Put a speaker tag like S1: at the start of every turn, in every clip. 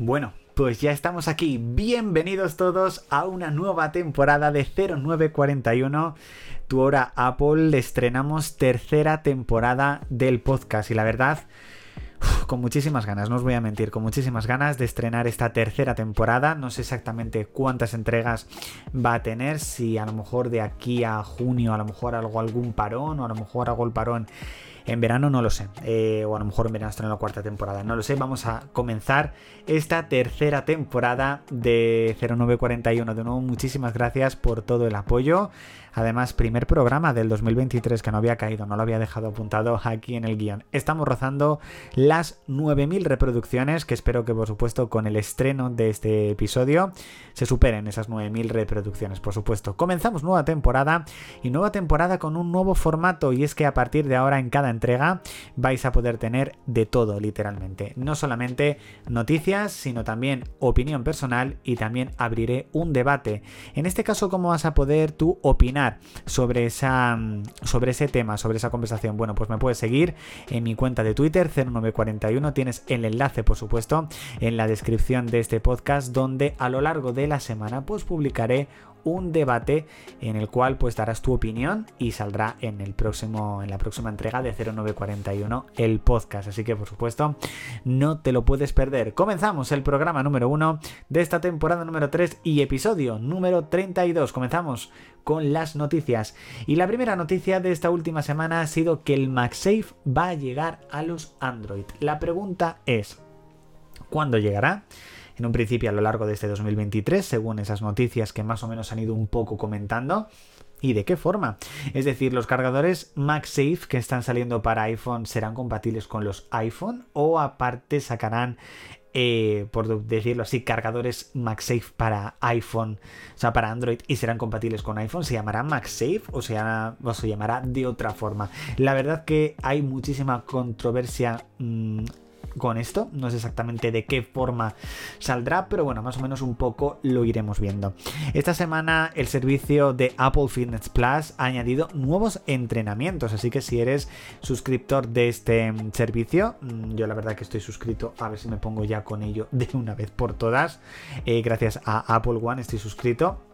S1: Bueno, pues ya estamos aquí. Bienvenidos todos a una nueva temporada de 0941. Tu hora Apple. Estrenamos tercera temporada del podcast y la verdad con muchísimas ganas, no os voy a mentir, con muchísimas ganas de estrenar esta tercera temporada. No sé exactamente cuántas entregas va a tener, si a lo mejor de aquí a junio, a lo mejor hago algún parón, o a lo mejor hago el parón en verano no lo sé. Eh, o a lo mejor en verano estreno la cuarta temporada. No lo sé. Vamos a comenzar esta tercera temporada de 0941. De nuevo, muchísimas gracias por todo el apoyo. Además, primer programa del 2023 que no había caído, no lo había dejado apuntado aquí en el guion. Estamos rozando las 9.000 reproducciones, que espero que por supuesto con el estreno de este episodio se superen esas 9.000 reproducciones, por supuesto. Comenzamos nueva temporada y nueva temporada con un nuevo formato y es que a partir de ahora en cada entrega vais a poder tener de todo, literalmente. No solamente noticias, sino también opinión personal y también abriré un debate. En este caso, ¿cómo vas a poder tú opinar? sobre, esa, mm, sobre ese tema, sobre esa conversación, bueno, pues me puedes seguir en mi cuenta de Twitter 0941. Tienes el enlace, por supuesto, en la descripción de este podcast, donde a lo largo de la semana pues publicaré un debate en el cual pues darás tu opinión y saldrá en el próximo en la próxima entrega de 0941 el podcast. Así que por supuesto no te lo puedes perder. Comenzamos el programa número 1 de esta temporada número 3 y episodio número 32 comenzamos con las noticias. Y la primera noticia de esta última semana ha sido que el MagSafe va a llegar a los Android. La pregunta es ¿cuándo llegará? En un principio a lo largo de este 2023, según esas noticias que más o menos han ido un poco comentando. ¿Y de qué forma? Es decir, los cargadores MagSafe que están saliendo para iPhone serán compatibles con los iPhone o aparte sacarán eh, por decirlo así, cargadores MagSafe para iPhone, o sea, para Android y serán compatibles con iPhone. ¿Se llamará MagSafe o se, o se llamará de otra forma? La verdad que hay muchísima controversia mm, con esto. No sé exactamente de qué forma saldrá, pero bueno, más o menos un poco lo iremos viendo. Esta semana el servicio de Apple Fitness Plus ha añadido nuevos entrenamientos, así que si eres suscriptor de este mm, servicio, mm, yo la verdad que estoy suscrito, a ver si me pongo ya con ello de una vez por todas. Eh, gracias a Apple One estoy suscrito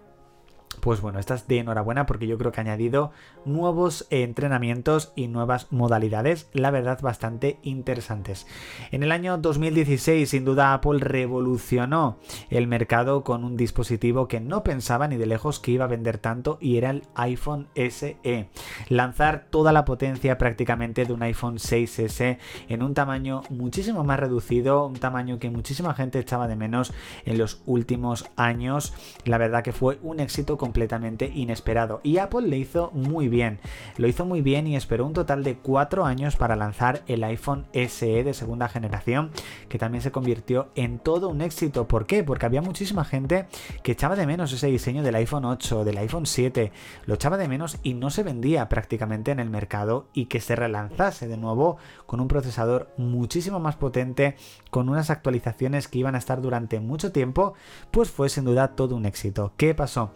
S1: pues bueno, estás de enhorabuena porque yo creo que ha añadido nuevos entrenamientos y nuevas modalidades, la verdad bastante interesantes. En el año 2016, sin duda, Apple revolucionó el mercado con un dispositivo que no pensaba ni de lejos que iba a vender tanto y era el iPhone SE. Lanzar toda la potencia prácticamente de un iPhone 6S en un tamaño muchísimo más reducido, un tamaño que muchísima gente echaba de menos en los últimos años. La verdad que fue un éxito completamente inesperado. Y Apple le hizo muy bien. Lo hizo muy bien y esperó un total de 4 años para lanzar el iPhone SE de segunda generación, que también se convirtió en todo un éxito. ¿Por qué? Porque había muchísima gente que echaba de menos ese diseño del iPhone 8, del iPhone 7. Lo echaba de menos y no se vendía prácticamente en el mercado y que se relanzase de nuevo con un procesador muchísimo más potente, con unas actualizaciones que iban a estar durante mucho tiempo, pues fue sin duda todo un éxito. ¿Qué pasó?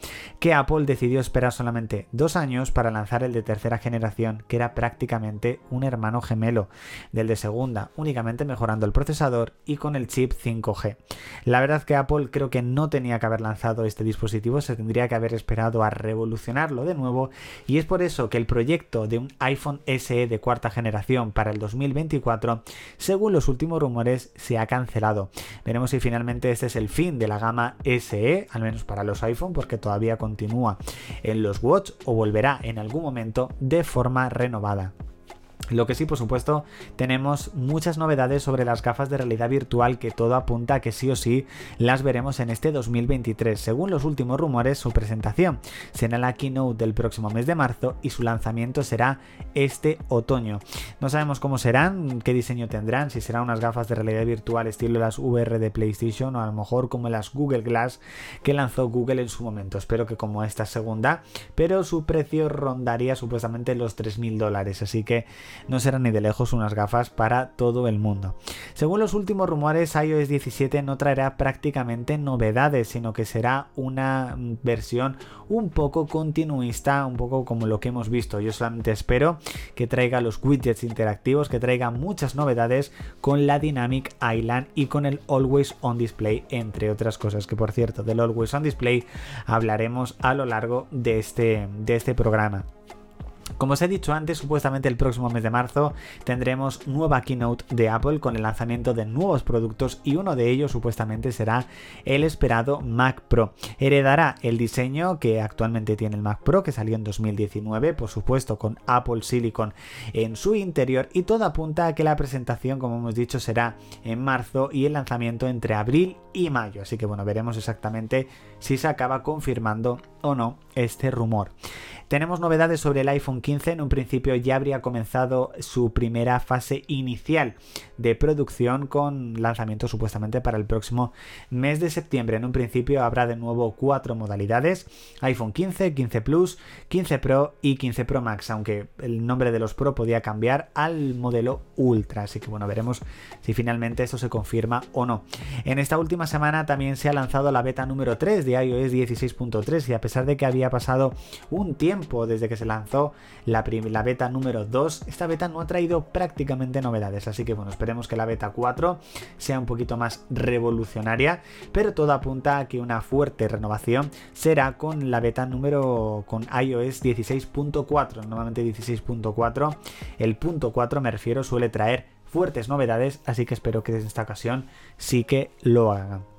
S1: Apple decidió esperar solamente dos años para lanzar el de tercera generación, que era prácticamente un hermano gemelo del de segunda, únicamente mejorando el procesador y con el chip 5G. La verdad que Apple creo que no tenía que haber lanzado este dispositivo, se tendría que haber esperado a revolucionarlo de nuevo y es por eso que el proyecto de un iPhone SE de cuarta generación para el 2024, según los últimos rumores, se ha cancelado. Veremos si finalmente este es el fin de la gama SE, al menos para los iPhone, porque todavía continúa en los Watch o volverá en algún momento de forma renovada. Lo que sí, por supuesto, tenemos muchas novedades sobre las gafas de realidad virtual que todo apunta a que sí o sí las veremos en este 2023. Según los últimos rumores, su presentación será la keynote del próximo mes de marzo y su lanzamiento será este otoño. No sabemos cómo serán, qué diseño tendrán, si serán unas gafas de realidad virtual estilo las VR de PlayStation o a lo mejor como las Google Glass que lanzó Google en su momento. Espero que como esta segunda, pero su precio rondaría supuestamente los 3.000 dólares, así que no serán ni de lejos unas gafas para todo el mundo. Según los últimos rumores, iOS 17 no traerá prácticamente novedades, sino que será una versión un poco continuista, un poco como lo que hemos visto. Yo solamente espero que traiga los widgets interactivos, que traiga muchas novedades con la Dynamic Island y con el Always On Display, entre otras cosas. Que por cierto, del Always On Display hablaremos a lo largo de este, de este programa. Como os he dicho antes, supuestamente el próximo mes de marzo tendremos nueva keynote de Apple con el lanzamiento de nuevos productos y uno de ellos supuestamente será el esperado Mac Pro. Heredará el diseño que actualmente tiene el Mac Pro, que salió en 2019, por supuesto con Apple Silicon en su interior y todo apunta a que la presentación, como hemos dicho, será en marzo y el lanzamiento entre abril y mayo. Así que bueno, veremos exactamente si se acaba confirmando o no este rumor. Tenemos novedades sobre el iPhone 15. En un principio ya habría comenzado su primera fase inicial de producción con lanzamiento supuestamente para el próximo mes de septiembre. En un principio habrá de nuevo cuatro modalidades. iPhone 15, 15 Plus, 15 Pro y 15 Pro Max. Aunque el nombre de los Pro podía cambiar al modelo Ultra. Así que bueno, veremos si finalmente esto se confirma o no. En esta última semana también se ha lanzado la beta número 3 de iOS 16.3 y a pesar de que había pasado un tiempo desde que se lanzó la, beta número 2. Esta beta no ha traído prácticamente novedades, así que bueno, esperemos que la beta 4 sea un poquito más revolucionaria, pero todo apunta a que una fuerte renovación será con la beta número con iOS 16.4, normalmente 16.4, el punto 4 me refiero suele traer fuertes novedades, así que espero que en esta ocasión sí que lo hagan.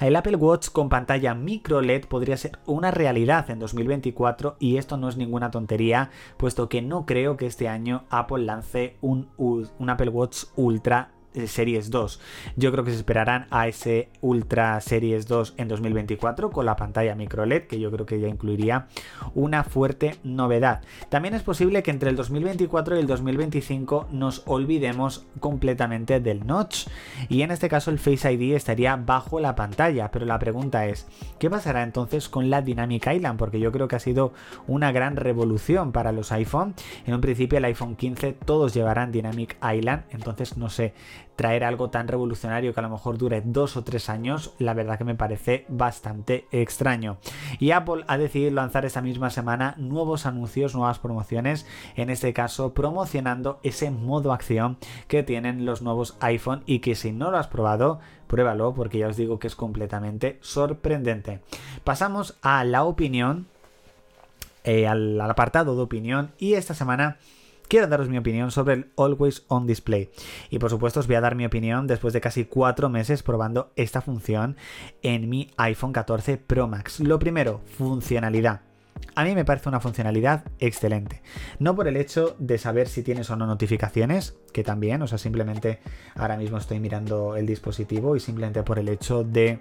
S1: El Apple Watch con pantalla micro LED podría ser una realidad en 2024 y esto no es ninguna tontería, puesto que no creo que este año Apple lance un, un Apple Watch Ultra Series 2. Yo creo que se esperarán a ese Ultra Series 2 en 2024 con la pantalla micro LED, que yo creo que ya incluiría una fuerte novedad. También es posible que entre el 2024 y el 2025 nos olvidemos completamente del notch y en este caso el Face ID estaría bajo la pantalla, pero la pregunta es, ¿qué pasará entonces con la Dynamic Island? Porque yo creo que ha sido una gran revolución para los iPhone. En un principio el iPhone 15 todos llevarán Dynamic Island, entonces no sé traer algo tan revolucionario que a lo mejor dure dos o tres años, la verdad que me parece bastante extraño. Y Apple ha decidido lanzar esta misma semana nuevos anuncios, nuevas promociones, en este caso promocionando ese modo acción que tienen los nuevos iPhone y que si no lo has probado, pruébalo porque ya os digo que es completamente sorprendente. Pasamos a la opinión, eh, al apartado de opinión y esta semana quiero daros mi opinión sobre el Always On Display. Y por supuesto os voy a dar mi opinión después de casi cuatro meses probando esta función en mi iPhone 14 Pro Max. Lo primero, funcionalidad. A mí me parece una funcionalidad excelente. No por el hecho de saber si tienes o no notificaciones, que también, o sea, simplemente ahora mismo estoy mirando el dispositivo y simplemente por el hecho de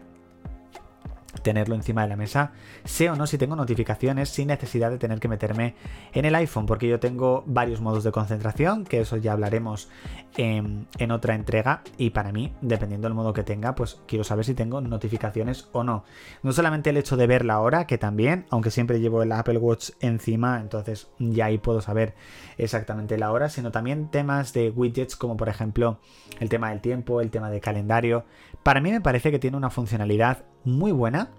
S1: tenerlo encima de la mesa, sé o no si tengo notificaciones sin necesidad de tener que meterme en el iPhone, porque yo tengo varios modos de concentración, que eso ya hablaremos en, otra entrega, y para mí, dependiendo del modo que tenga, pues quiero saber si tengo notificaciones o no. No solamente el hecho de ver la hora, que también, aunque siempre llevo el Apple Watch encima, entonces ya ahí puedo saber exactamente la hora, sino también temas de widgets como por ejemplo el tema del tiempo, el tema de calendario. Para mí me parece que tiene una funcionalidad muy buena.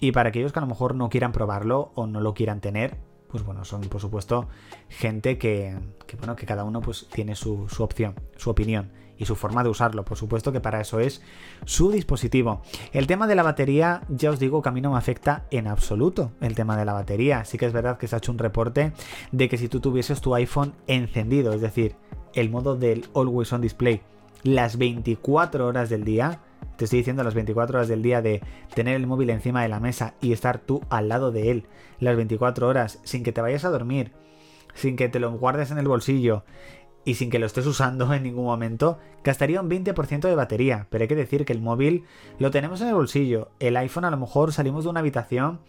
S1: Y para aquellos que a lo mejor no quieran probarlo o no lo quieran tener, pues bueno, son por supuesto gente que, bueno, que cada uno pues tiene su, su, opción, su opinión y su forma de usarlo. Por supuesto que para eso es su dispositivo. El tema de la batería, ya os digo que a mí no me afecta en absoluto el tema de la batería. Sí que es verdad que se ha hecho un reporte de que si tú tuvieses tu iPhone encendido, es decir, el modo del Always On Display, las 24 horas del día, te estoy diciendo las 24 horas del día de tener el móvil encima de la mesa y estar tú al lado de él las 24 horas sin que te vayas a dormir, sin que te lo guardes en el bolsillo y sin que lo estés usando en ningún momento, gastaría un 20% de batería. Pero hay que decir que el móvil lo tenemos en el bolsillo. El iPhone a lo mejor salimos de una habitación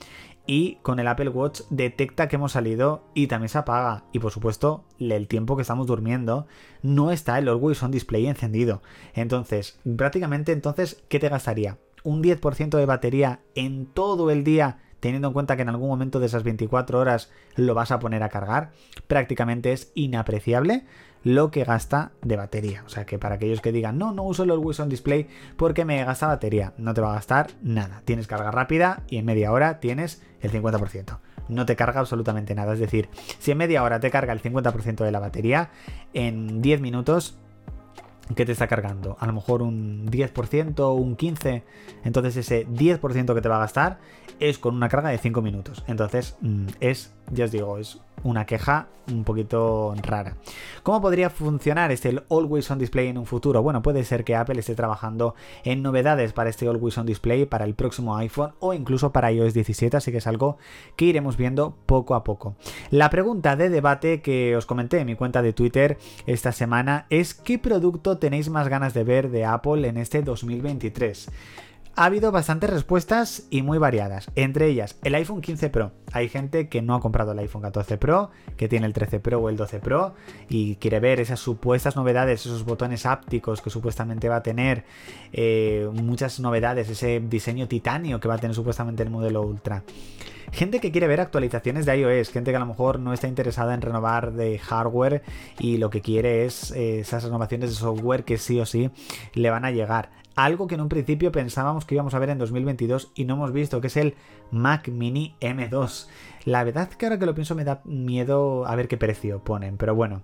S1: y con el Apple Watch detecta que hemos salido y también se apaga. Y por supuesto, el tiempo que estamos durmiendo no está el Always On Display encendido. Entonces, prácticamente entonces, ¿qué te gastaría? ¿Un 10% de batería en todo el día teniendo en cuenta que en algún momento de esas 24 horas lo vas a poner a cargar, prácticamente es inapreciable lo que gasta de batería. O sea que para aquellos que digan, no, no uso el Always On Display porque me gasta batería, no te va a gastar nada. Tienes carga rápida y en media hora tienes el 50%. No te carga absolutamente nada. Es decir, si en media hora te carga el 50% de la batería, en 10 minutos ¿qué te está cargando? A lo mejor un 10%, un 15%. Entonces ese 10% que te va a gastar es con una carga de 5 minutos. Entonces mm, es, ya os digo, es una queja un poquito rara. ¿Cómo podría funcionar este Always On Display en un futuro? Bueno, puede ser que Apple esté trabajando en novedades para este Always On Display para el próximo iPhone o incluso para iOS 17, así que es algo que iremos viendo poco a poco. La pregunta de debate que os comenté en mi cuenta de Twitter esta semana es ¿qué producto tenéis más ganas de ver de Apple en este 2023? Ha habido bastantes respuestas y muy variadas. Entre ellas, el iPhone 15 Pro. Hay gente que no ha comprado el iPhone 14 Pro, que tiene el 13 Pro o el 12 Pro y quiere ver esas supuestas novedades, esos botones ápticos que supuestamente va a tener, eh, muchas novedades, ese diseño titanio que va a tener supuestamente el modelo Ultra. Gente que quiere ver actualizaciones de iOS, gente que a lo mejor no está interesada en renovar de hardware y lo que quiere es eh, esas renovaciones de software que sí o sí le van a llegar algo que en un principio pensábamos que íbamos a ver en 2022 y no hemos visto, que es el Mac Mini M2. La verdad que ahora que lo pienso me da miedo a ver qué precio ponen, pero bueno.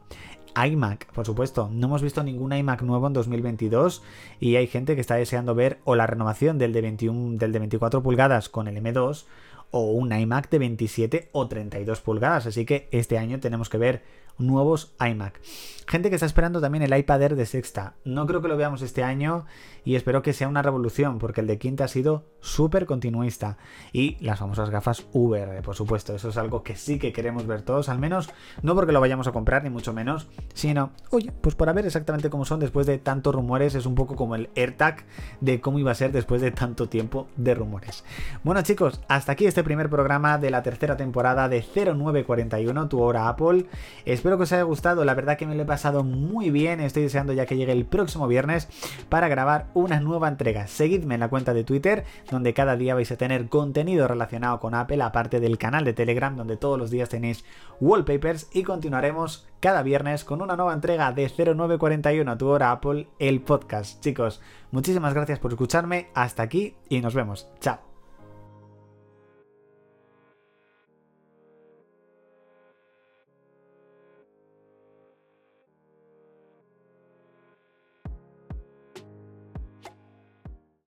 S1: iMac, por supuesto, no hemos visto ningún iMac nuevo en 2022 y hay gente que está deseando ver o la renovación del de, 21, del de 24 pulgadas con el M2 o un iMac de 27 o 32 pulgadas, así que este año tenemos que ver nuevos iMac. Gente que está esperando también el iPad Air de sexta. No creo que lo veamos este año y espero que sea una revolución porque el de quinta ha sido súper continuista. Y las famosas gafas VR, por supuesto. Eso es algo que sí que queremos ver todos, al menos no porque lo vayamos a comprar ni mucho menos, sino, oye, pues por ver exactamente cómo son después de tantos rumores. Es un poco como el AirTag de cómo iba a ser después de tanto tiempo de rumores. Bueno chicos, hasta aquí este primer programa de la tercera temporada de 0941, tu hora Apple. Espero que os haya gustado, la verdad que me lo he pasado muy bien, estoy deseando ya que llegue el próximo viernes para grabar una nueva entrega. Seguidme en la cuenta de Twitter, donde cada día vais a tener contenido relacionado con Apple, aparte del canal de Telegram, donde todos los días tenéis wallpapers y continuaremos cada viernes con una nueva entrega de 0941 tu hora Apple, el podcast. Chicos, muchísimas gracias por escucharme, hasta aquí y nos vemos. Chao.